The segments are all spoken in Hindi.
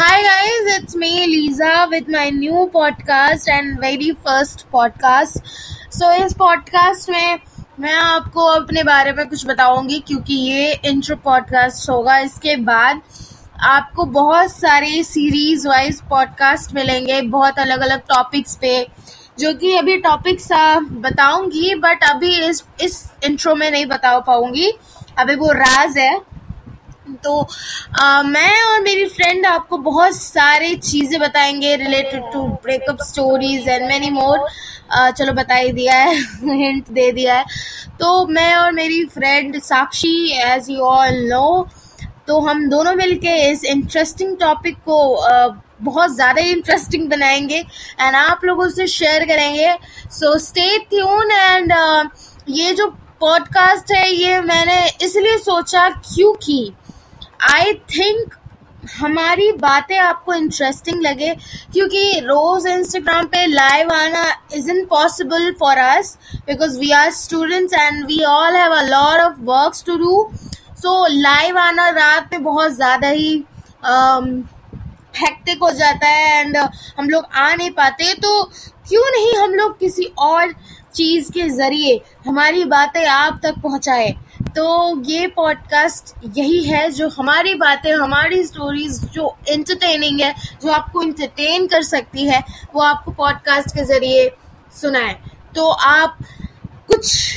Hi guys, it's me Lisa with my new podcast and very first podcast. So इस podcast में मैं आपको अपने बारे में कुछ बताऊँगी क्योंकि ये इंट्रो पॉडकास्ट होगा। इसके बाद आपको बहुत सारे सीरीज़ वाइज पॉडकास्ट मिलेंगे बहुत अलग अलग टॉपिक्स पे जो कि अभी टॉपिक्स बताऊँगी बट अभी इस इस इंट्रो में नहीं बता पाऊँगी। अभी वो राज है। तो आ, मैं और मेरी फ्रेंड आपको बहुत सारे चीज़ें बताएँगे related to breakup stories and many more चलो बता ही दिया है हिंट दे दिया है। तो मैं और मेरी friend Sakshi as you all know तो हम दोनों मिलके इस इंटरेस्टिंग टॉपिक को बहुत ज़्यादा इंटरेस्टिंग बनाएँगे एंड आप लोगों से शेयर करेंगे। सो स्टे ट्यून एंड ये जो पॉडकास्ट है ये मैंने इसलिए सोचा क्योंकि आई थिंक हमारी बातें आपको इंटरेस्टिंग लगे क्योंकि रोज इंस्टाग्राम पे लाइव आना is impossible for us because we are students and we all have a lot of works to do so live आना रात में बहुत ज़्यादा ही हेक्टिक um, हो जाता है एंड uh, हम लोग आ नहीं पाते। तो क्यों नहीं हम लोग किसी और चीज़ के ज़रिए हमारी बातें आप तक पहुँचाए? तो ये पॉडकास्ट यही है जो हमारी बातें, हमारी स्टोरीज जो इंटरटेनिंग है, जो आपको इंटरटेन कर सकती है, वो आपको पॉडकास्ट के ज़रिए सुनाए। तो आप कुछ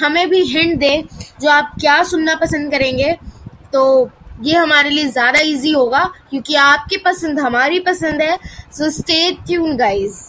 हमें भी हिंट दें जो आप क्या सुनना पसंद करेंगे तो ये हमारे लिए ज़्यादा इजी होगा, क्योंकि आपकी पसंद हमारी पसंद है। So stay tune guys